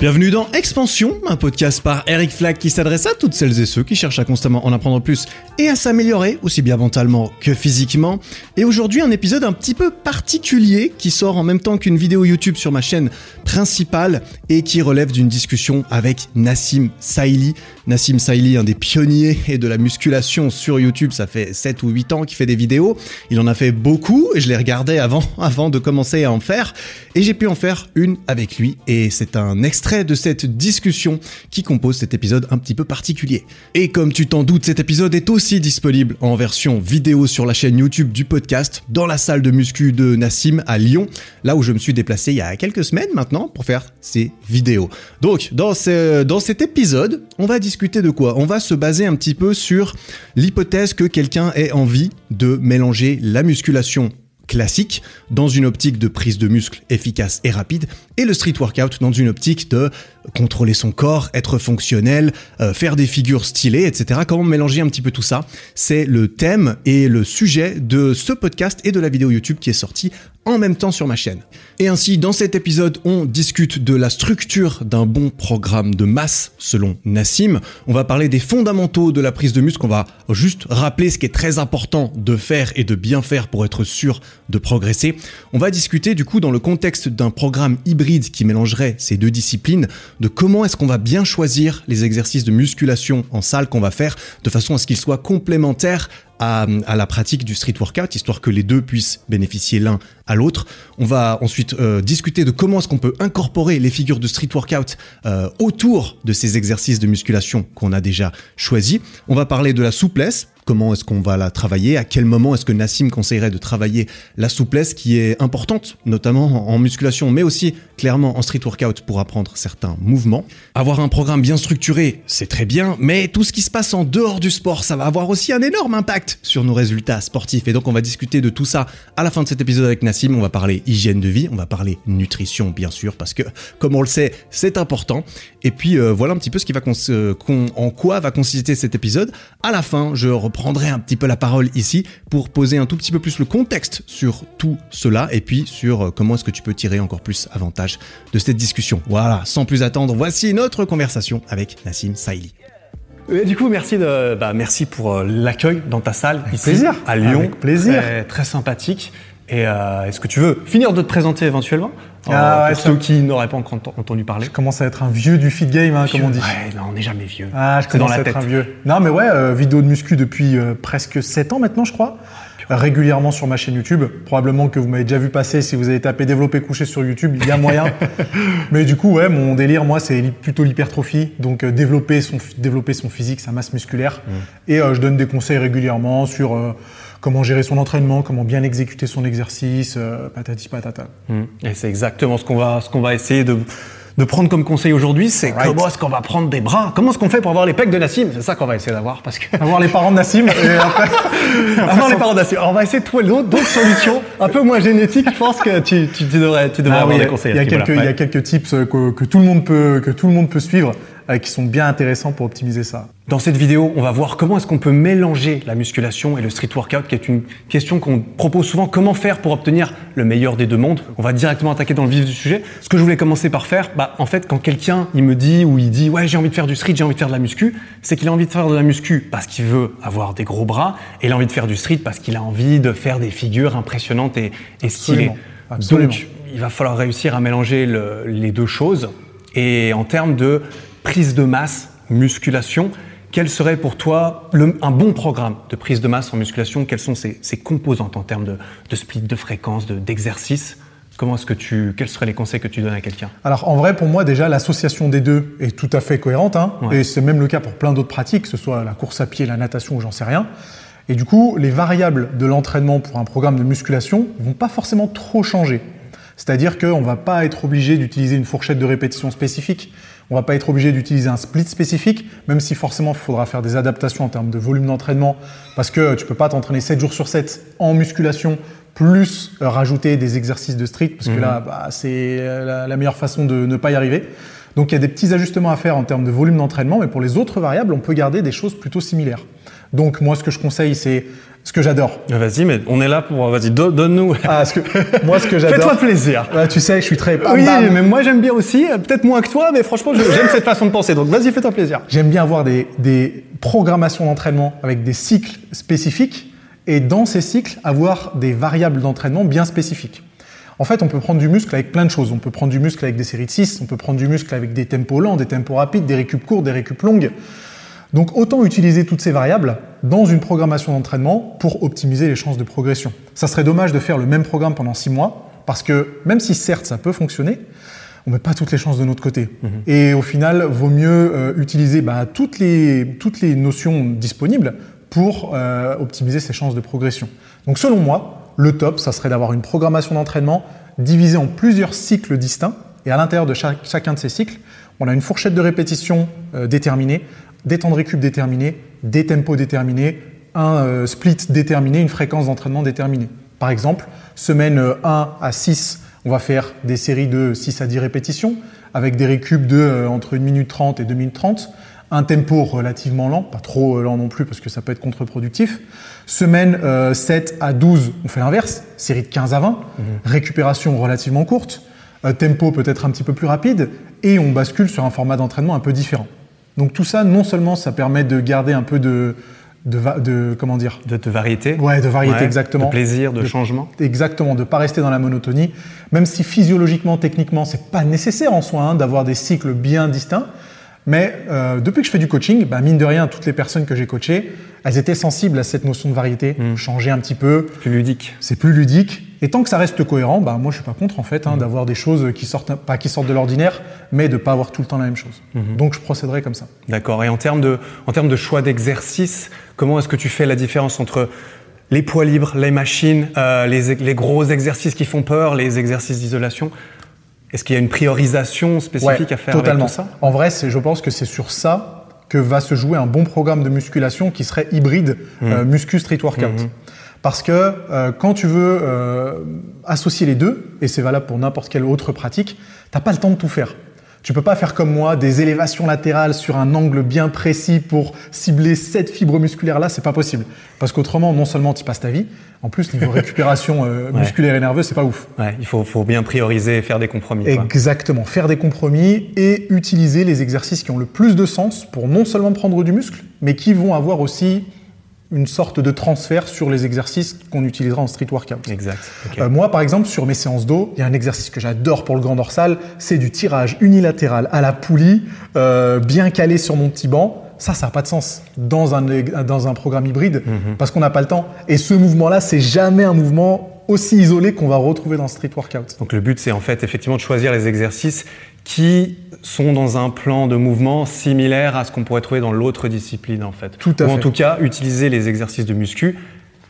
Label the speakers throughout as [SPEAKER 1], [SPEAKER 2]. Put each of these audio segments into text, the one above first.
[SPEAKER 1] Bienvenue dans Expansion, un podcast par Eric Flack qui s'adresse à toutes celles et ceux qui cherchent à constamment en apprendre plus et à s'améliorer, aussi bien mentalement que physiquement. Et aujourd'hui, un épisode un petit peu particulier qui sort en même temps qu'une vidéo YouTube sur ma chaîne principale et qui relève d'une discussion avec Nassim Saïli. Nassim Saïli, un des pionniers de la musculation sur YouTube, ça fait 7 ou 8 ans qu'il fait des vidéos. Il en a fait beaucoup et je les regardais avant, avant de commencer à en faire. Et j'ai pu en faire une avec lui et c'est un extrait de cette discussion qui compose cet épisode un petit peu particulier. Et comme tu t'en doutes, cet épisode est aussi disponible en version vidéo sur la chaîne YouTube du podcast, dans la salle de muscu de Nassim à Lyon, là où je me suis déplacé il y a quelques semaines maintenant pour faire ces vidéos. Donc, dans, ce, dans cet épisode, on va discuter de quoi? On va se baser un petit peu sur l'hypothèse que quelqu'un ait envie de mélanger la musculation classique dans une optique de prise de muscle efficace et rapide et le street workout dans une optique de contrôler son corps, être fonctionnel, euh, faire des figures stylées, etc. Comment mélanger un petit peu tout ça? C'est le thème et le sujet de ce podcast et de la vidéo YouTube qui est sortie en même temps sur ma chaîne. Et ainsi, dans cet épisode, on discute de la structure d'un bon programme de masse selon Nassim. On va parler des fondamentaux de la prise de muscle. On va juste rappeler ce qui est très important de faire et de bien faire pour être sûr de progresser. On va discuter du coup dans le contexte d'un programme hybride qui mélangerait ces deux disciplines de comment est-ce qu'on va bien choisir les exercices de musculation en salle qu'on va faire de façon à ce qu'ils soient complémentaires à, la pratique du street workout, histoire que les deux puissent bénéficier l'un à l'autre. On va ensuite euh, discuter de comment est-ce qu'on peut incorporer les figures de street workout euh, autour de ces exercices de musculation qu'on a déjà choisis. On va parler de la souplesse, comment est-ce qu'on va la travailler, à quel moment est-ce que Nassim conseillerait de travailler la souplesse qui est importante, notamment en musculation, mais aussi clairement en street workout pour apprendre certains mouvements? Avoir un programme bien structuré, c'est très bien, mais tout ce qui se passe en dehors du sport, ça va avoir aussi un énorme impact sur nos résultats sportifs. Et donc on va discuter de tout ça à la fin de cet épisode avec Nassim. On va parler hygiène de vie, on va parler nutrition bien sûr, parce que comme on le sait, c'est important. Et puis euh, voilà un petit peu ce qui va euh, en quoi va consister cet épisode. À la fin, je reprends prendrai un petit peu la parole ici pour poser un tout petit peu plus le contexte sur tout cela et puis sur euh, comment est-ce que tu peux tirer encore plus avantage de cette discussion. Voilà, sans plus attendre, voici notre conversation avec Nassim Saïli.
[SPEAKER 2] Et du coup, merci de, bah, merci pour euh, l'accueil dans ta salle ici
[SPEAKER 1] plaisir.
[SPEAKER 2] à Lyon.
[SPEAKER 1] Avec plaisir.
[SPEAKER 2] Très, sympathique. Et euh, est-ce que tu veux finir de te présenter éventuellement?
[SPEAKER 1] Ah,
[SPEAKER 2] Pour ceux qui n'auraient pas encore entendu parler.
[SPEAKER 1] Je commence à être un vieux du feed game, hein, comme on dit.
[SPEAKER 2] Ouais, non, on n'est jamais vieux.
[SPEAKER 1] Ah, je commence dans la à être un vieux. Non, mais ouais, euh, vidéo de muscu depuis euh, presque 7 ans maintenant, je crois. Régulièrement sur ma chaîne YouTube. Probablement que vous m'avez déjà vu passer si vous avez tapé développer coucher sur YouTube, il y a moyen. mais du coup, ouais, mon délire, moi, c'est plutôt l'hypertrophie. Donc, développer, son, développer son physique, sa masse musculaire. Mmh. Et je donne des conseils régulièrement sur comment gérer son entraînement, comment bien exécuter son exercice, euh, patati patata.
[SPEAKER 2] Mmh. Et c'est exactement ce qu'on va, ce qu'on va essayer de, de prendre comme conseil aujourd'hui, c'est comment est-ce qu'on va prendre des bras? Comment est-ce qu'on fait pour avoir les pecs de Nassim? C'est ça qu'on va essayer d'avoir. parce que
[SPEAKER 1] Avoir les parents de Nassim et après...
[SPEAKER 2] avoir les parents de Nassim. Alors on va essayer de trouver d'autres solutions, un peu moins génétiques. Je pense que tu, tu devrais, tu devrais ah avoir des conseils.
[SPEAKER 1] Il y, a quelques, il y a quelques tips que, que, tout le monde peut, que tout le monde peut suivre. Euh, qui sont bien intéressants pour optimiser ça.
[SPEAKER 2] Dans cette vidéo, on va voir comment est-ce qu'on peut mélanger la musculation et le street workout, qui est une question qu'on propose souvent. Comment faire pour obtenir le meilleur des deux mondes? On va directement attaquer dans le vif du sujet. Ce que je voulais commencer par faire, bah, en fait, quand quelqu'un il me dit ou il dit ouais j'ai envie de faire du street, j'ai envie de faire de la muscu, c'est qu'il a envie de faire de la muscu parce qu'il veut avoir des gros bras et il a envie de faire du street parce qu'il a envie de faire des figures impressionnantes et, et stylées.
[SPEAKER 1] Absolument.
[SPEAKER 2] Donc, il va falloir réussir à mélanger le, les deux choses. Et en termes de prise de masse, musculation, quel serait pour toi un bon programme de prise de masse en musculation? Quelles sont ses, composantes en termes de, split, de fréquence, d'exercice? Comment est-ce que tu, quels seraient les conseils que tu donnes à quelqu'un?
[SPEAKER 1] Alors en vrai, pour moi déjà, l'association des deux est tout à fait cohérente, hein, et c'est même le cas pour plein d'autres pratiques, que ce soit la course à pied, la natation ou j'en sais rien. Et du coup, les variables de l'entraînement pour un programme de musculation vont pas forcément trop changer. C'est-à-dire qu'on ne va pas être obligé d'utiliser une fourchette de répétition spécifique. On va pas être obligé d'utiliser un split spécifique, même si forcément il faudra faire des adaptations en termes de volume d'entraînement, parce que tu peux pas t'entraîner 7 jours sur 7 en musculation, plus euh, rajouter des exercices de street, parce que mhm. là, bah, c'est euh, la, meilleure façon de ne pas y arriver. Donc il y a des petits ajustements à faire en termes de volume d'entraînement, mais pour les autres variables, on peut garder des choses plutôt similaires.
[SPEAKER 2] Donc moi, ce que je conseille, c'est ce que j'adore.
[SPEAKER 1] Vas-y, mais on est là pour. Vas-y, do- donne-nous.
[SPEAKER 2] Ah, ce que, moi, ce que j'adore.
[SPEAKER 1] Fais-toi plaisir.
[SPEAKER 2] Tu sais, je suis très. bam,
[SPEAKER 1] oui,
[SPEAKER 2] bam.
[SPEAKER 1] mais moi j'aime bien aussi, euh, peut-être moins que toi, mais franchement j'aime cette façon de penser. Donc vas-y, fais-toi plaisir.
[SPEAKER 2] J'aime bien avoir des, des programmations d'entraînement avec des cycles spécifiques et dans ces cycles, avoir des variables d'entraînement bien spécifiques. En fait, on peut prendre du muscle avec plein de choses. On peut prendre du muscle avec des séries de 6, on peut prendre du muscle avec des tempos lents, des tempos rapides, des récup courts, des récup longues. Donc autant utiliser toutes ces variables dans une programmation d'entraînement pour optimiser les chances de progression. Ça serait dommage de faire le même programme pendant six mois parce que même si certes ça peut fonctionner, on met pas toutes les chances de notre côté. Et au final, vaut mieux euh, utiliser bah, toutes, les, toutes les notions disponibles pour euh, optimiser ses chances de progression. Donc selon moi, le top, ça serait d'avoir une programmation d'entraînement divisée en plusieurs cycles distincts. Et à l'intérieur de chacun de ces cycles, on a une fourchette de répétition euh, déterminée, des temps de récup déterminés, des tempos déterminés, un euh, split déterminé, une fréquence d'entraînement déterminée. Par exemple, semaine euh, 1 à 6, on va faire des séries de 6 à 10 répétitions avec des récup de euh, entre 1 minute 30 et 2 minutes 30, un tempo relativement lent, pas trop euh, lent non plus parce que ça peut être contre-productif. Semaine euh, 7 à 12, on fait l'inverse, série de 15 à 20, récupération relativement courte, euh, tempo peut-être un petit peu plus rapide et on bascule sur un format d'entraînement un peu différent. Donc tout ça, non seulement ça permet de garder un peu de, de, va- de comment dire,
[SPEAKER 1] De, de variété.
[SPEAKER 2] Ouais, de variété, exactement.
[SPEAKER 1] De plaisir, de,
[SPEAKER 2] De-
[SPEAKER 1] changement.
[SPEAKER 2] Exactement, de pas rester dans la monotonie, même si physiologiquement, techniquement, c'est pas nécessaire en soi hein, d'avoir des cycles bien distincts. Mais euh, depuis que je fais du coaching, bah, mine de rien, toutes les personnes que j'ai coachées, elles étaient sensibles à cette notion de variété, changer un petit peu,
[SPEAKER 1] Plus ludique.
[SPEAKER 2] c'est plus ludique. Et tant que ça reste cohérent, bah, moi je suis pas contre en fait hein, d'avoir des choses qui sortent, pas qui sortent de l'ordinaire, mais de pas avoir tout le temps la même chose. Donc je procéderai comme ça.
[SPEAKER 1] D'accord. Et en termes de, en termes de choix d'exercice, comment est-ce que tu fais la différence entre les poids libres, les machines, euh, les, les gros exercices qui font peur, les exercices d'isolation Est-ce qu'il y a une priorisation spécifique
[SPEAKER 2] Ouais,
[SPEAKER 1] à faire
[SPEAKER 2] totalement.
[SPEAKER 1] avec tout ça?
[SPEAKER 2] En vrai, c'est- je pense que c'est sur ça que va se jouer un bon programme de musculation qui serait hybride
[SPEAKER 1] Mmh.
[SPEAKER 2] euh, muscu street workout. Parce que euh, quand tu veux euh, associer les deux, et c'est valable pour n'importe quelle autre pratique, t'as pas le temps de tout faire. Tu peux pas faire comme moi des élévations latérales sur un angle bien précis pour cibler cette fibre musculaire là, c'est pas possible. Parce qu'autrement, non seulement tu passes ta vie, en plus niveau récupération euh,
[SPEAKER 1] Ouais.
[SPEAKER 2] musculaire et nerveuse, c'est pas ouf.
[SPEAKER 1] Ouais, il faut, faut bien prioriser et faire des compromis. quoi.
[SPEAKER 2] Exactement, faire des compromis et utiliser les exercices qui ont le plus de sens pour non seulement prendre du muscle, mais qui vont avoir aussi une sorte de transfert sur les exercices qu'on utilisera en street workout.
[SPEAKER 1] Exact.
[SPEAKER 2] Euh, moi, par exemple, sur mes séances d'eau, il y a un exercice que j'adore pour le grand dorsal, c'est du tirage unilatéral à la poulie, euh, bien calé sur mon petit banc. Ça, ça n'a pas de sens dans un, dans un programme hybride parce qu'on n'a pas le temps. Et ce mouvement-là, c'est jamais un mouvement aussi isolé qu'on va retrouver dans le street workout.
[SPEAKER 1] Donc le but, c'est en fait effectivement de choisir les exercices qui sont dans un plan de mouvement similaire à ce qu'on pourrait trouver dans l'autre discipline en fait.
[SPEAKER 2] Tout à
[SPEAKER 1] Ou en tout cas, utiliser les exercices de muscu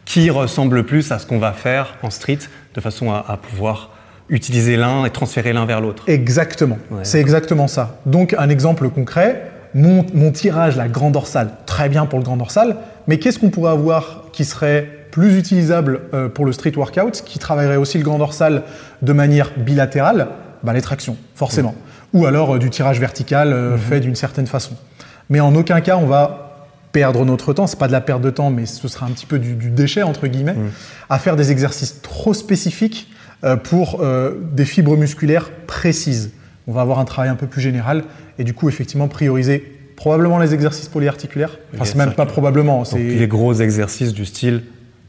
[SPEAKER 1] qui ressemblent plus à ce qu'on va faire en street de façon à, à pouvoir utiliser l'un et transférer l'un vers l'autre.
[SPEAKER 2] Exactement,
[SPEAKER 1] Ouais,
[SPEAKER 2] c'est exactement ça. Donc un exemple concret, mon, mon tirage, la grande dorsale, très bien pour le grand dorsal, mais qu'est-ce qu'on pourrait avoir qui serait plus utilisable euh, pour le street workout, qui travaillerait aussi le grand dorsal de manière bilatérale? Bah, Les tractions, forcément. Ou alors euh, du tirage vertical euh, fait d'une certaine façon. Mais en aucun cas, on va perdre notre temps, c'est pas de la perte de temps, mais ce sera un petit peu du, du déchet, entre guillemets, à faire des exercices trop spécifiques euh, pour euh, des fibres musculaires précises. On va avoir un travail un peu plus général et du coup, effectivement, prioriser probablement les exercices polyarticulaires. Enfin, c'est même pas probablement, c'est
[SPEAKER 1] les gros exercices du style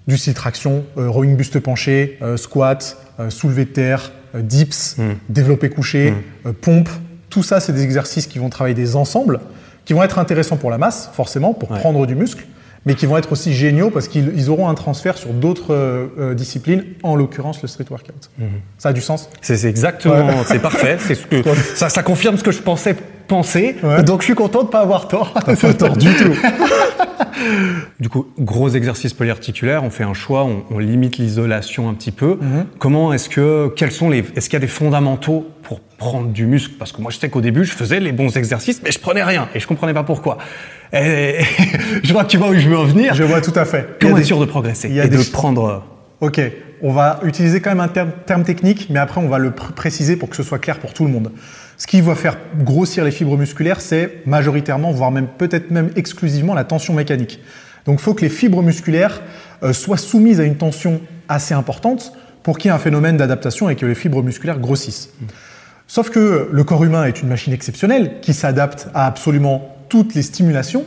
[SPEAKER 2] du style traction, euh, rowing buste penché, squat, soulevé de terre, dips,
[SPEAKER 1] Mm.
[SPEAKER 2] développé couché, euh, pompe. Tout ça, c'est des exercices qui vont travailler des ensembles, qui vont être intéressants pour la masse, forcément, pour
[SPEAKER 1] Ouais.
[SPEAKER 2] prendre du muscle, mais qui vont être aussi géniaux parce qu'ils ils auront un transfert sur d'autres euh, euh, disciplines, en l'occurrence le street workout. Ça a du sens?
[SPEAKER 1] C'est exactement, c'est parfait. C'est ce que ça, ça confirme ce que je pensais
[SPEAKER 2] Ouais.
[SPEAKER 1] Donc je suis content de pas avoir tort.
[SPEAKER 2] Pas tort du tout.
[SPEAKER 1] Du coup, gros exercice polyarticulaire, on fait un choix, on, on limite l'isolation un petit peu. Comment est-ce que, quels sont les, est-ce qu'il y a des fondamentaux pour prendre du muscle? Parce que moi, je sais qu'au début, je faisais les bons exercices, mais je prenais rien et je comprenais pas pourquoi. Et je vois que tu vois où je veux en venir.
[SPEAKER 2] Je vois tout à fait.
[SPEAKER 1] Comment
[SPEAKER 2] des-
[SPEAKER 1] être sûr de progresser
[SPEAKER 2] il y a
[SPEAKER 1] et
[SPEAKER 2] des
[SPEAKER 1] de prendre
[SPEAKER 2] Ok, on va utiliser quand même un terme, terme technique, mais après on va le pr- préciser pour que ce soit clair pour tout le monde. Ce qui va faire grossir les fibres musculaires, c'est majoritairement, voire même peut-être même exclusivement la tension mécanique. Donc il faut que les fibres musculaires euh, soient soumises à une tension assez importante pour qu'il y ait un phénomène d'adaptation et que les fibres musculaires grossissent. Sauf que le corps humain est une machine exceptionnelle qui s'adapte à absolument toutes les stimulations.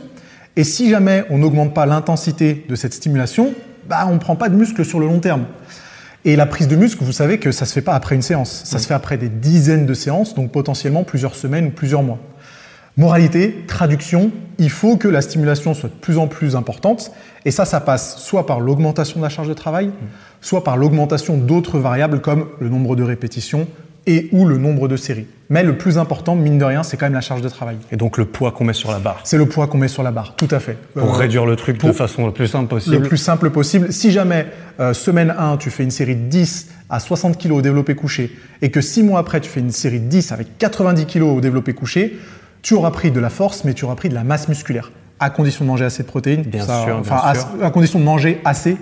[SPEAKER 2] Et si jamais on n'augmente pas l'intensité de cette stimulation, bah, on ne prend pas de muscle sur le long terme. Et la prise de muscle, vous savez que ça se fait pas après une séance. Ça se fait après des dizaines de séances, donc potentiellement plusieurs semaines ou plusieurs mois. Moralité, traduction, il faut que la stimulation soit de plus en plus importante. Et ça, ça passe soit par l'augmentation de la charge de travail, soit par l'augmentation d'autres variables comme le nombre de répétitions, et ou le nombre de séries. Mais le plus important, mine de rien, c'est quand même la charge de travail.
[SPEAKER 1] Et donc le poids qu'on met sur la barre.
[SPEAKER 2] C'est le poids qu'on met sur la barre, tout à fait.
[SPEAKER 1] Pour
[SPEAKER 2] Euh,
[SPEAKER 1] réduire le truc de façon la plus simple possible.
[SPEAKER 2] le plus simple possible. Si jamais, euh, semaine 1, tu fais une série de 10 à 60 kg au développé couché, et que 6 mois après, tu fais une série de 10 avec 90 kg au développé couché, tu auras pris de la force, mais tu auras pris de la masse musculaire, à condition de manger assez de protéines.
[SPEAKER 1] Bien
[SPEAKER 2] Ça,
[SPEAKER 1] sûr,
[SPEAKER 2] Enfin,
[SPEAKER 1] bien
[SPEAKER 2] à,
[SPEAKER 1] sûr.
[SPEAKER 2] à condition de manger assez.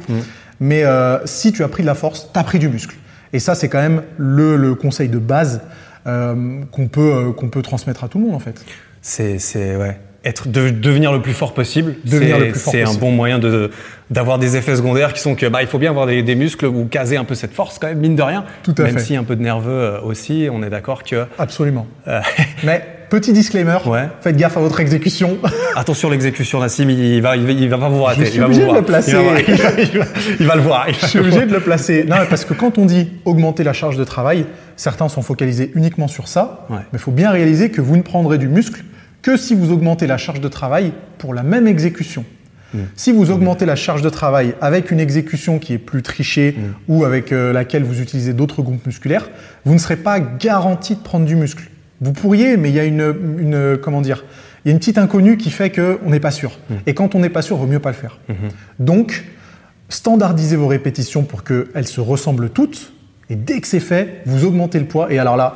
[SPEAKER 2] Mais euh, si tu as pris de la force, tu as pris du muscle. Et ça, c'est quand même le, conseil de base euh, qu'on peut, euh, peut transmettre à tout le monde, en fait.
[SPEAKER 1] C'est, c'est, ouais. Être, de, devenir le plus fort possible, c'est, un bon moyen de, d'avoir des effets secondaires qui sont que, bah, il faut bien avoir des, des muscles ou caser un peu cette force quand même, mine de rien.
[SPEAKER 2] Tout à
[SPEAKER 1] même
[SPEAKER 2] fait.
[SPEAKER 1] si un peu de nerveux euh, aussi, on est d'accord que,
[SPEAKER 2] Absolument.
[SPEAKER 1] euh,
[SPEAKER 2] Mais petit disclaimer,
[SPEAKER 1] Ouais.
[SPEAKER 2] faites gaffe à votre exécution.
[SPEAKER 1] attention l'exécution Nassim, il va, il va, il va pas vous rater.
[SPEAKER 2] suis
[SPEAKER 1] il va
[SPEAKER 2] obligé
[SPEAKER 1] vous
[SPEAKER 2] de
[SPEAKER 1] voir.
[SPEAKER 2] le placer.
[SPEAKER 1] Il va, voir. Il va- il va- il va le voir. il
[SPEAKER 2] Je suis obligé
[SPEAKER 1] voir.
[SPEAKER 2] de le placer. Non, parce que quand on dit augmenter la charge de travail, certains sont focalisés uniquement sur ça.
[SPEAKER 1] Ouais.
[SPEAKER 2] Mais il faut bien réaliser que vous ne prendrez du muscle que si vous augmentez la charge de travail pour la même exécution.
[SPEAKER 1] Mm.
[SPEAKER 2] Si vous augmentez la charge de travail avec une exécution qui est plus trichée
[SPEAKER 1] Mm.
[SPEAKER 2] ou avec euh, laquelle vous utilisez d'autres groupes musculaires, vous ne serez pas garanti de prendre du muscle. Vous pourriez, mais il y a une, une- comment dire, il y a une petite inconnue qui fait qu'on n'est pas sûr.
[SPEAKER 1] Mm.
[SPEAKER 2] Et quand on n'est pas sûr, il vaut mieux pas le faire.
[SPEAKER 1] Mm-hmm.
[SPEAKER 2] Donc, standardisez vos répétitions pour qu'elles se ressemblent toutes. Et dès que c'est fait, vous augmentez le poids. Et alors là,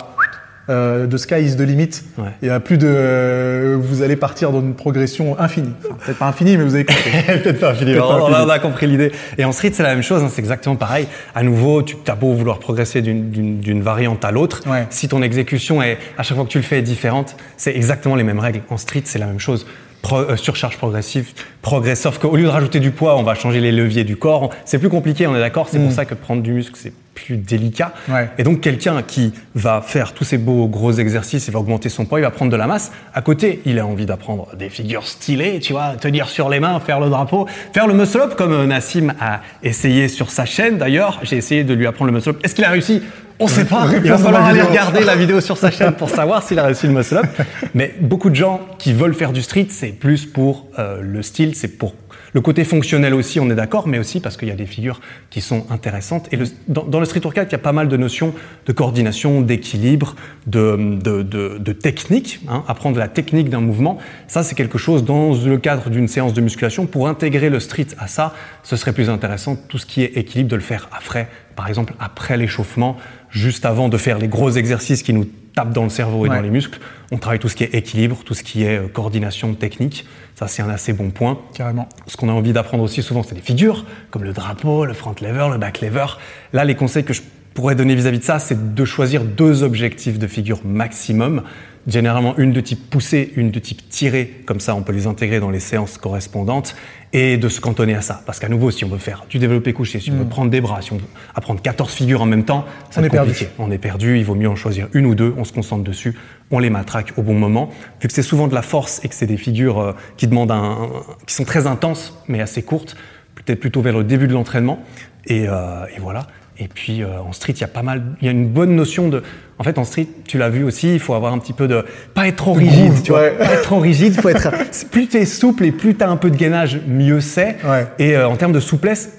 [SPEAKER 2] euh, de sky is the limit.
[SPEAKER 1] Ouais.
[SPEAKER 2] Il y a plus de, euh, vous allez partir dans une progression infinie. Enfin, peut-être pas infinie, mais vous avez compris.
[SPEAKER 1] Peut-être pas fini.
[SPEAKER 2] Peut-être
[SPEAKER 1] On, on a, on a compris l'idée. Et en street, c'est la même chose. hein, c'est exactement pareil. À nouveau, tu as beau vouloir progresser d'une- variante à l'autre.
[SPEAKER 2] Ouais.
[SPEAKER 1] Si ton exécution est, à chaque fois que tu le fais, est différente, c'est exactement les mêmes règles. En street, c'est la même chose. Pro- euh, surcharge progressive, progrès. Sauf qu'au lieu de rajouter du poids, on va changer les leviers du corps. C'est plus compliqué, on est d'accord. C'est pour ça que prendre du muscle, c'est plus délicat.
[SPEAKER 2] Ouais.
[SPEAKER 1] Et donc, quelqu'un qui va faire tous ces beaux gros exercices, il va augmenter son poids, il va prendre de la masse. À côté, il a envie d'apprendre des figures stylées, tu vois, tenir sur les mains, faire le drapeau, faire le muscle up, comme euh, Nassim a essayé sur sa chaîne d'ailleurs. J'ai essayé de lui apprendre le muscle up. Est-ce qu'il a réussi? On sait pas. Il va falloir aller regarder la vidéo sur sa chaîne pour savoir s'il a réussi le muscle up. Mais beaucoup de gens qui veulent faire du street, c'est plus pour euh, le style, c'est pour le côté fonctionnel aussi, on est d'accord, mais aussi parce qu'il y a des figures qui sont intéressantes. Et dans, le street workout, il y a pas mal de notions de coordination, d'équilibre, de, technique, hein, apprendre la technique d'un mouvement. Ça, c'est quelque chose dans le cadre d'une séance de musculation. Pour intégrer le street à ça, ce serait plus intéressant, tout ce qui est équilibre, de le faire après, par exemple après l'échauffement, juste avant de faire les gros exercices qui nous tapent dans le cerveau et
[SPEAKER 2] Ouais.
[SPEAKER 1] dans les muscles. On travaille tout ce qui est équilibre, tout ce qui est euh, coordination technique. Ça, c'est un assez bon point.
[SPEAKER 2] Carrément.
[SPEAKER 1] Ce qu'on a envie d'apprendre aussi souvent, c'est des figures, comme le drapeau, le front lever, le back lever. Là, les conseils que je pourrais donner vis-à-vis de ça, c'est de choisir deux objectifs de figure maximum. Généralement, une de type poussé, une de type tiré. Comme ça, on peut les intégrer dans les séances correspondantes et de se cantonner à ça. Parce qu'à nouveau, si on veut faire du développé couché, si on veut prendre des bras, si on veut apprendre 14 figures en même temps, ça
[SPEAKER 2] On est perdu.
[SPEAKER 1] compliqué. On est perdu, il vaut mieux en choisir une ou deux, on se concentre dessus, on les matraque au bon moment. Vu que c'est souvent de la force et que c'est des figures euh, qui demandent un, un- qui sont très intenses mais assez courtes, peut-être plutôt vers le début de l'entraînement. Et, euh, et voilà. Et puis euh, en street, il y a pas mal, il y a une bonne notion de. En fait, en street, tu l'as vu aussi, il faut avoir un petit peu de, pas être trop rigide,
[SPEAKER 2] groove,
[SPEAKER 1] tu vois,
[SPEAKER 2] ouais.
[SPEAKER 1] pas être trop rigide. Faut être. plus tu es souple et plus tu as un peu de gainage, mieux c'est.
[SPEAKER 2] Ouais.
[SPEAKER 1] Et euh, en termes de souplesse,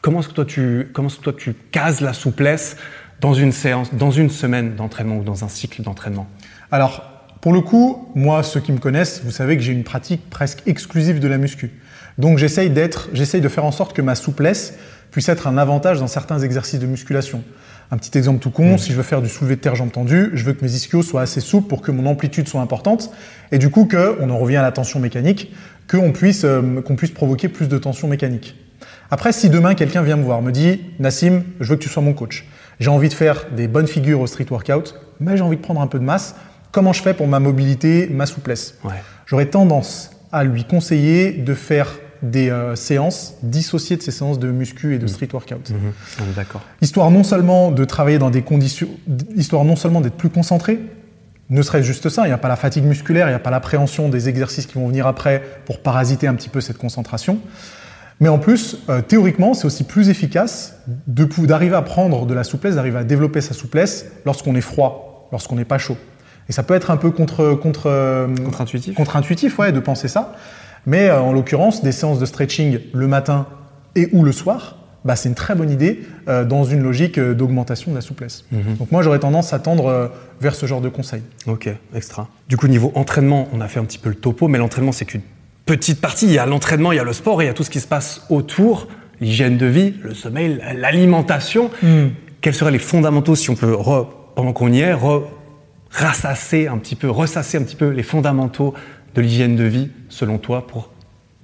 [SPEAKER 1] comment est-ce que toi tu, comment est-ce que toi tu cases la souplesse dans une séance, dans une semaine d'entraînement ou dans un cycle d'entraînement?
[SPEAKER 2] Alors, pour le coup, moi, ceux qui me connaissent, vous savez que j'ai une pratique presque exclusive de la muscu. Donc, j'essaye d'être, j'essaye de faire en sorte que ma souplesse puisse être un avantage dans certains exercices de musculation. Un petit exemple tout con, si je veux faire du soulevé de terre jambes tendues, je veux que mes ischios soient assez souples pour que mon amplitude soit importante, et du coup que, on en revient à la tension mécanique, qu'on puisse, euh, qu'on puisse provoquer plus de tension mécanique. Après, si demain quelqu'un vient me voir, me dit Nassim, je veux que tu sois mon coach. J'ai envie de faire des bonnes figures au street workout, mais j'ai envie de prendre un peu de masse. Comment je fais pour ma mobilité, ma souplesse?
[SPEAKER 1] Ouais.
[SPEAKER 2] J'aurais tendance à lui conseiller de faire des euh, séances dissociées de ces séances de muscu et de street workout.
[SPEAKER 1] Est d'accord.
[SPEAKER 2] Histoire non seulement de travailler dans des conditions, histoire non seulement d'être plus concentré, ne serait-ce juste ça, il n'y a pas la fatigue musculaire, il n'y a pas l'appréhension des exercices qui vont venir après pour parasiter un petit peu cette concentration. Mais en plus, euh, théoriquement, c'est aussi plus efficace d'arriver à prendre de la souplesse, d'arriver à développer sa souplesse lorsqu'on est froid, lorsqu'on n'est pas chaud. Et ça peut être un peu contre, contre, euh,
[SPEAKER 1] Contre-intuitif
[SPEAKER 2] contre-intuitif ouais, de penser ça. Mais euh, en l'occurrence, des séances de stretching le matin et ou le soir, bah, c'est une très bonne idée euh, dans une logique euh, d'augmentation de la souplesse.
[SPEAKER 1] Mhm.
[SPEAKER 2] Donc moi, j'aurais tendance à tendre euh, vers ce genre de conseils.
[SPEAKER 1] Ok, extra. Du coup, niveau entraînement, on a fait un petit peu le topo, mais l'entraînement, c'est qu'une petite partie. Il y a l'entraînement, il y a le sport, et il y a tout ce qui se passe autour, l'hygiène de vie, le sommeil, l'alimentation. Quels seraient les fondamentaux, si on peut, re- pendant qu'on y est, re- rassasser un petit peu, ressasser un petit peu les fondamentaux de l'hygiène de vie, selon toi, pour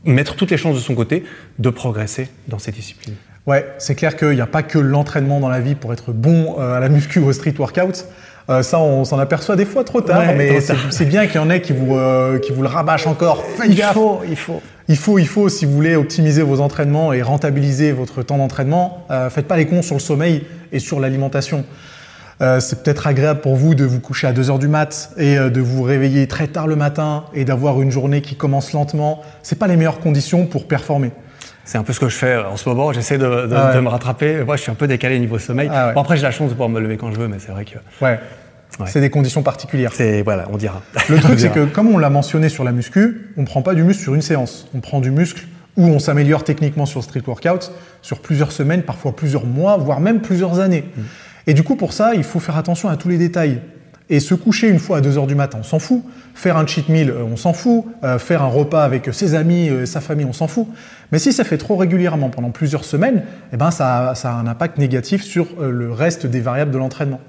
[SPEAKER 1] mettre toutes les chances de son côté de progresser dans ces disciplines?
[SPEAKER 2] Ouais, c'est clair qu'il n'y a pas que l'entraînement dans la vie pour être bon euh, à la muscu ou au street workout. Euh, ça, on s'en aperçoit des fois trop tard,
[SPEAKER 1] Ouais,
[SPEAKER 2] mais c'est bien qu'il y en ait qui vous, euh, qui vous le rabâchent encore. Faites gaffe.
[SPEAKER 1] il faut.
[SPEAKER 2] Il faut, il faut, si vous voulez optimiser vos entraînements et rentabiliser votre temps d'entraînement, euh, faites pas les cons sur le sommeil et sur l'alimentation. Euh, c'est peut-être agréable pour vous de vous coucher à 2 heures du mat et euh, de vous réveiller très tard le matin et d'avoir une journée qui commence lentement. C'est pas les meilleures conditions pour performer.
[SPEAKER 1] C'est un peu ce que je fais en ce moment. J'essaie de, de-
[SPEAKER 2] Ah ouais.
[SPEAKER 1] de me rattraper. Moi, je suis un peu décalé niveau sommeil.
[SPEAKER 2] Ah ouais.
[SPEAKER 1] Bon, après, j'ai la chance de pouvoir me lever quand je veux, mais c'est vrai que
[SPEAKER 2] Ouais.
[SPEAKER 1] Ouais.
[SPEAKER 2] C'est des conditions particulières.
[SPEAKER 1] c'est voilà, on dira.
[SPEAKER 2] Le truc, c'est que comme on l'a mentionné sur la muscu, on prend pas du muscle sur une séance. On prend du muscle où on s'améliore techniquement sur le street workout sur plusieurs semaines, parfois plusieurs mois, voire même plusieurs années. Et du coup, pour ça, il faut faire attention à tous les détails. Et se coucher une fois à 2 heures du matin, on s'en fout. Faire un cheat meal, euh, on s'en fout. Euh, faire un repas avec ses amis, euh, sa famille, on s'en fout. Mais si ça fait trop régulièrement pendant plusieurs semaines, eh ben ça, a- un impact négatif sur le reste des variables de l'entraînement.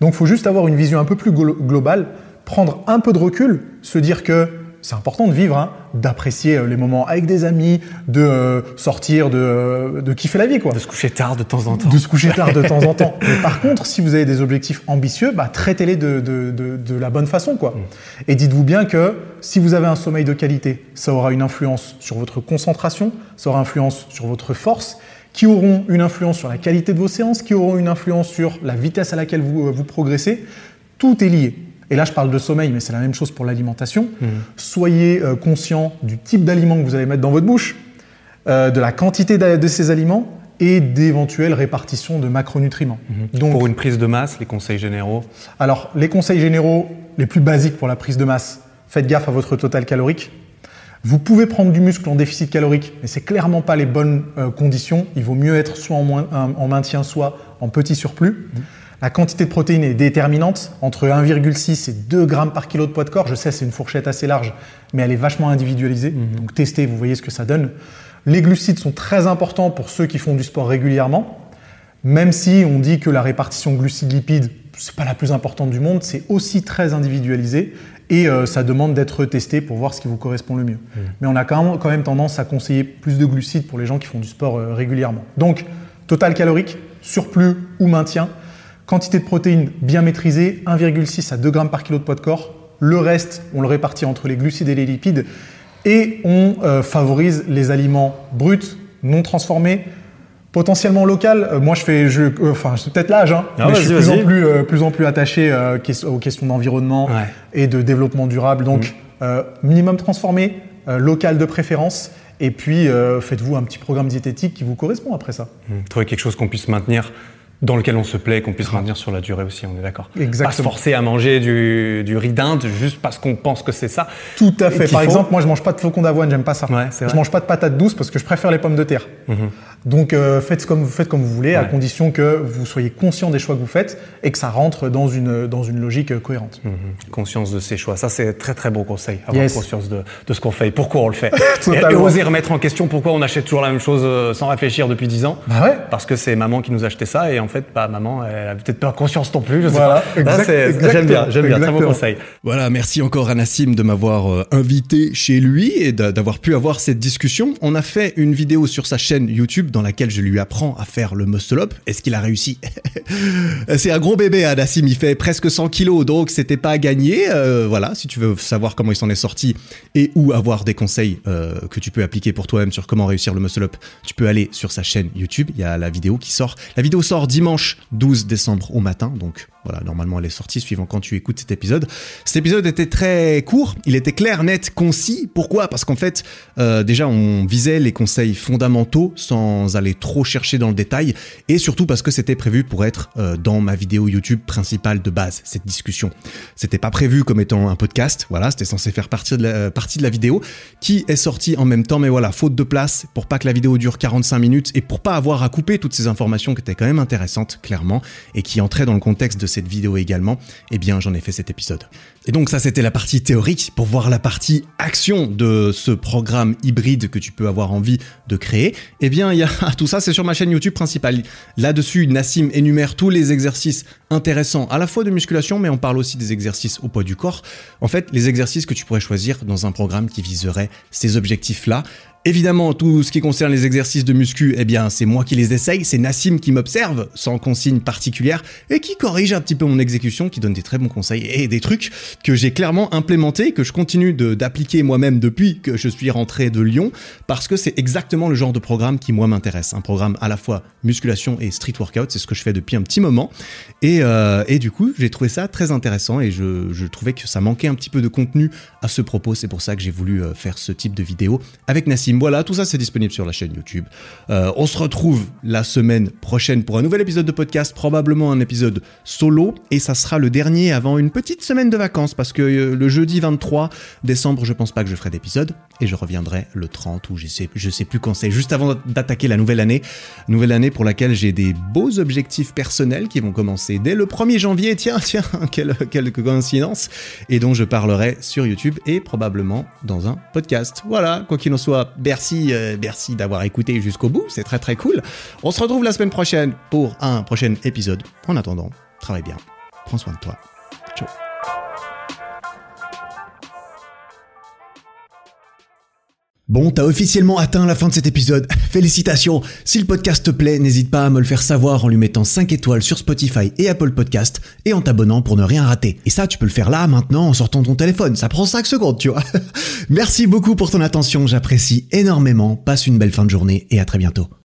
[SPEAKER 2] Donc il faut juste avoir une vision un peu plus glo- globale, prendre un peu de recul, se dire que c'est important de vivre, hein, d'apprécier euh, les moments avec des amis, de euh, sortir, de, euh, de kiffer la vie, quoi.
[SPEAKER 1] de se coucher tard de temps en temps.
[SPEAKER 2] De se coucher tard de temps en temps. Mais par contre, si vous avez des objectifs ambitieux, bah, traitez-les de, de- de- de la bonne façon. Quoi. Et dites-vous bien que si vous avez un sommeil de qualité, ça aura une influence sur votre concentration, ça aura influence sur votre force, qui auront une influence sur la qualité de vos séances, qui auront une influence sur la vitesse à laquelle vous, vous progressez. Tout est lié. Et là, je parle de sommeil, mais c'est la même chose pour l'alimentation. Soyez euh, conscient du type d'aliment que vous allez mettre dans votre bouche, euh, de la quantité de ces aliments et d'éventuelles répartitions de macronutriments. Donc,
[SPEAKER 1] Pour une prise de masse, les conseils généraux.
[SPEAKER 2] alors, les conseils généraux les plus basiques pour la prise de masse, faites gaffe à votre total calorique. Vous pouvez prendre du muscle en déficit calorique, mais c'est clairement pas les bonnes euh, conditions. Il vaut mieux être soit en, moins- en- en maintien, soit en petit surplus. La quantité de protéines est déterminante, entre 1,6 et 2 grammes par kilo de poids de corps. Je sais, c'est une fourchette assez large, mais elle est vachement individualisée. Donc testez, vous voyez ce que ça donne. Les glucides sont très importants pour ceux qui font du sport régulièrement. Même si on dit que la répartition glucides-lipides, c'est pas la plus importante du monde, c'est aussi très individualisé et euh, ça demande d'être testé pour voir ce qui vous correspond le mieux. Mais on a quand même, quand même tendance à conseiller plus de glucides pour les gens qui font du sport euh, régulièrement. Donc, total calorique, surplus ou maintien, quantité de protéines bien maîtrisée, 1,6 à 2 grammes par kilo de poids de corps. Le reste, on le répartit entre les glucides et les lipides et on euh, favorise les aliments bruts, non transformés, potentiellement local. Euh, moi, je fais, je, euh, enfin, c'est peut-être l'âge, hein,
[SPEAKER 1] Ah,
[SPEAKER 2] mais je suis plus en plus, euh, plus en plus attaché aux questions d'environnement
[SPEAKER 1] Ouais.
[SPEAKER 2] et de développement durable. Donc, euh, minimum transformé, local de préférence, et puis faites-vous un petit programme diététique qui vous correspond après ça.
[SPEAKER 1] Hum, Trouver quelque chose qu'on puisse maintenir, dans lequel on se plaît, qu'on puisse maintenir sur la durée aussi, on est d'accord. Pas se
[SPEAKER 2] Exactement.
[SPEAKER 1] forcer à manger du, du riz d'Inde juste parce qu'on pense que c'est ça.
[SPEAKER 2] Tout à fait. Par
[SPEAKER 1] faut.
[SPEAKER 2] exemple, moi, je mange pas de flocons d'avoine, j'aime pas ça.
[SPEAKER 1] Ouais, c'est
[SPEAKER 2] je mange pas de patates douces parce que je préfère les pommes de terre. Donc, euh, faites comme faites comme vous voulez, à condition que vous soyez conscient des choix que vous faites et que ça rentre dans une dans une logique euh, cohérente.
[SPEAKER 1] Mhm. Conscience de ses choix. Ça, c'est très très bon conseil. Avoir
[SPEAKER 2] Yes.
[SPEAKER 1] conscience de, de ce qu'on fait et pourquoi on le fait. et, oser remettre en question pourquoi on achète toujours la même chose euh, sans réfléchir depuis 10 ans.
[SPEAKER 2] Bah ouais.
[SPEAKER 1] Parce que c'est maman qui nous a acheté ça et
[SPEAKER 2] en fait, bah, maman, elle a peut-être pas conscience non plus. Je sais
[SPEAKER 3] Voilà,
[SPEAKER 2] pas. j'aime bien, j'aime bien. Très bon conseil.
[SPEAKER 1] Voilà, merci encore à Nassim de m'avoir euh, invité chez lui et d'a- d'avoir pu avoir cette discussion. On a fait une vidéo sur sa chaîne YouTube dans laquelle je lui apprends à faire le muscle up. Est-ce qu'il a réussi? C'est un gros bébé, hein, Nassim. Il fait presque 100 kilos, donc c'était pas gagné. Euh, voilà, si tu veux savoir comment il s'en est sorti et ou avoir des conseils euh, que tu peux appliquer pour toi-même sur comment réussir le muscle up, tu peux aller sur sa chaîne YouTube. Il y a la vidéo qui sort. La vidéo sort dimanche 12 décembre au matin, donc voilà, normalement elle est sortie suivant quand tu écoutes cet épisode. Cet épisode était très court, il était clair, net, concis. Pourquoi? Parce qu'en fait, euh, déjà on visait les conseils fondamentaux sans aller trop chercher dans le détail, et surtout parce que c'était prévu pour être euh, dans ma vidéo YouTube principale de base, cette discussion. C'était pas prévu comme étant un podcast, voilà, c'était censé faire partie de, la, euh, partie de la vidéo qui est sortie en même temps, mais voilà, faute de place, pour pas que la vidéo dure 45 minutes et pour pas avoir à couper toutes ces informations qui étaient quand même intéressantes, clairement, et qui entraient dans le contexte de cette vidéo également, eh bien j'en ai fait cet épisode. Et donc ça c'était la partie théorique pour voir la partie action de ce programme hybride que tu peux avoir envie de créer. Eh bien il y a tout ça c'est sur ma chaîne YouTube principale. Là-dessus Nassim énumère tous les exercices intéressants à la fois de musculation mais on parle aussi des exercices au poids du corps. En fait les exercices que tu pourrais choisir dans un programme qui viserait ces objectifs-là. Évidemment, tout ce qui concerne les exercices de muscu, eh bien, c'est moi qui les essaye, c'est Nassim qui m'observe, sans consigne particulière, et qui corrige un petit peu mon exécution, qui donne des très bons conseils et des trucs que j'ai clairement implémentés, que je continue d'appliquer moi-même depuis que je suis rentré de Lyon, parce que c'est exactement le genre de programme qui, moi, m'intéresse. Un programme à la fois musculation et street workout, c'est ce que je fais depuis un petit moment. Et, euh, et du coup, j'ai trouvé ça très intéressant et je, trouvais que ça manquait un petit peu de contenu à ce propos. C'est pour ça que j'ai voulu euh, faire ce type de vidéo avec Nassim. Voilà, tout ça c'est disponible sur la chaîne YouTube. Euh, on se retrouve la semaine prochaine pour un nouvel épisode de podcast, probablement un épisode solo et ça sera le dernier avant une petite semaine de vacances parce que le jeudi 23 décembre, je pense pas que je ferai d'épisode et je reviendrai le 30 ou je sais, sais plus quand c'est, juste avant d'attaquer la nouvelle année. Nouvelle année pour laquelle j'ai des beaux objectifs personnels qui vont commencer dès le 1er janvier. Tiens, tiens, quelle, quelle coïncidence. Et dont je parlerai sur YouTube et probablement dans un podcast. Voilà, quoi qu'il en soit, merci, euh, merci d'avoir écouté jusqu'au bout. C'est très très cool. On se retrouve la semaine prochaine pour un prochain épisode. En attendant, travaille bien. Prends soin de toi. Ciao. Bon, t'as officiellement atteint la fin de cet épisode. Félicitations. Si le podcast te plaît, n'hésite pas à me le faire savoir en lui mettant 5 étoiles sur Spotify et Apple Podcast et en t'abonnant pour ne rien rater. Et ça, tu peux le faire là, maintenant, en sortant ton téléphone. Ça prend 5 secondes, tu vois. Merci beaucoup pour ton attention. J'apprécie énormément. Passe une belle fin de journée et à très bientôt.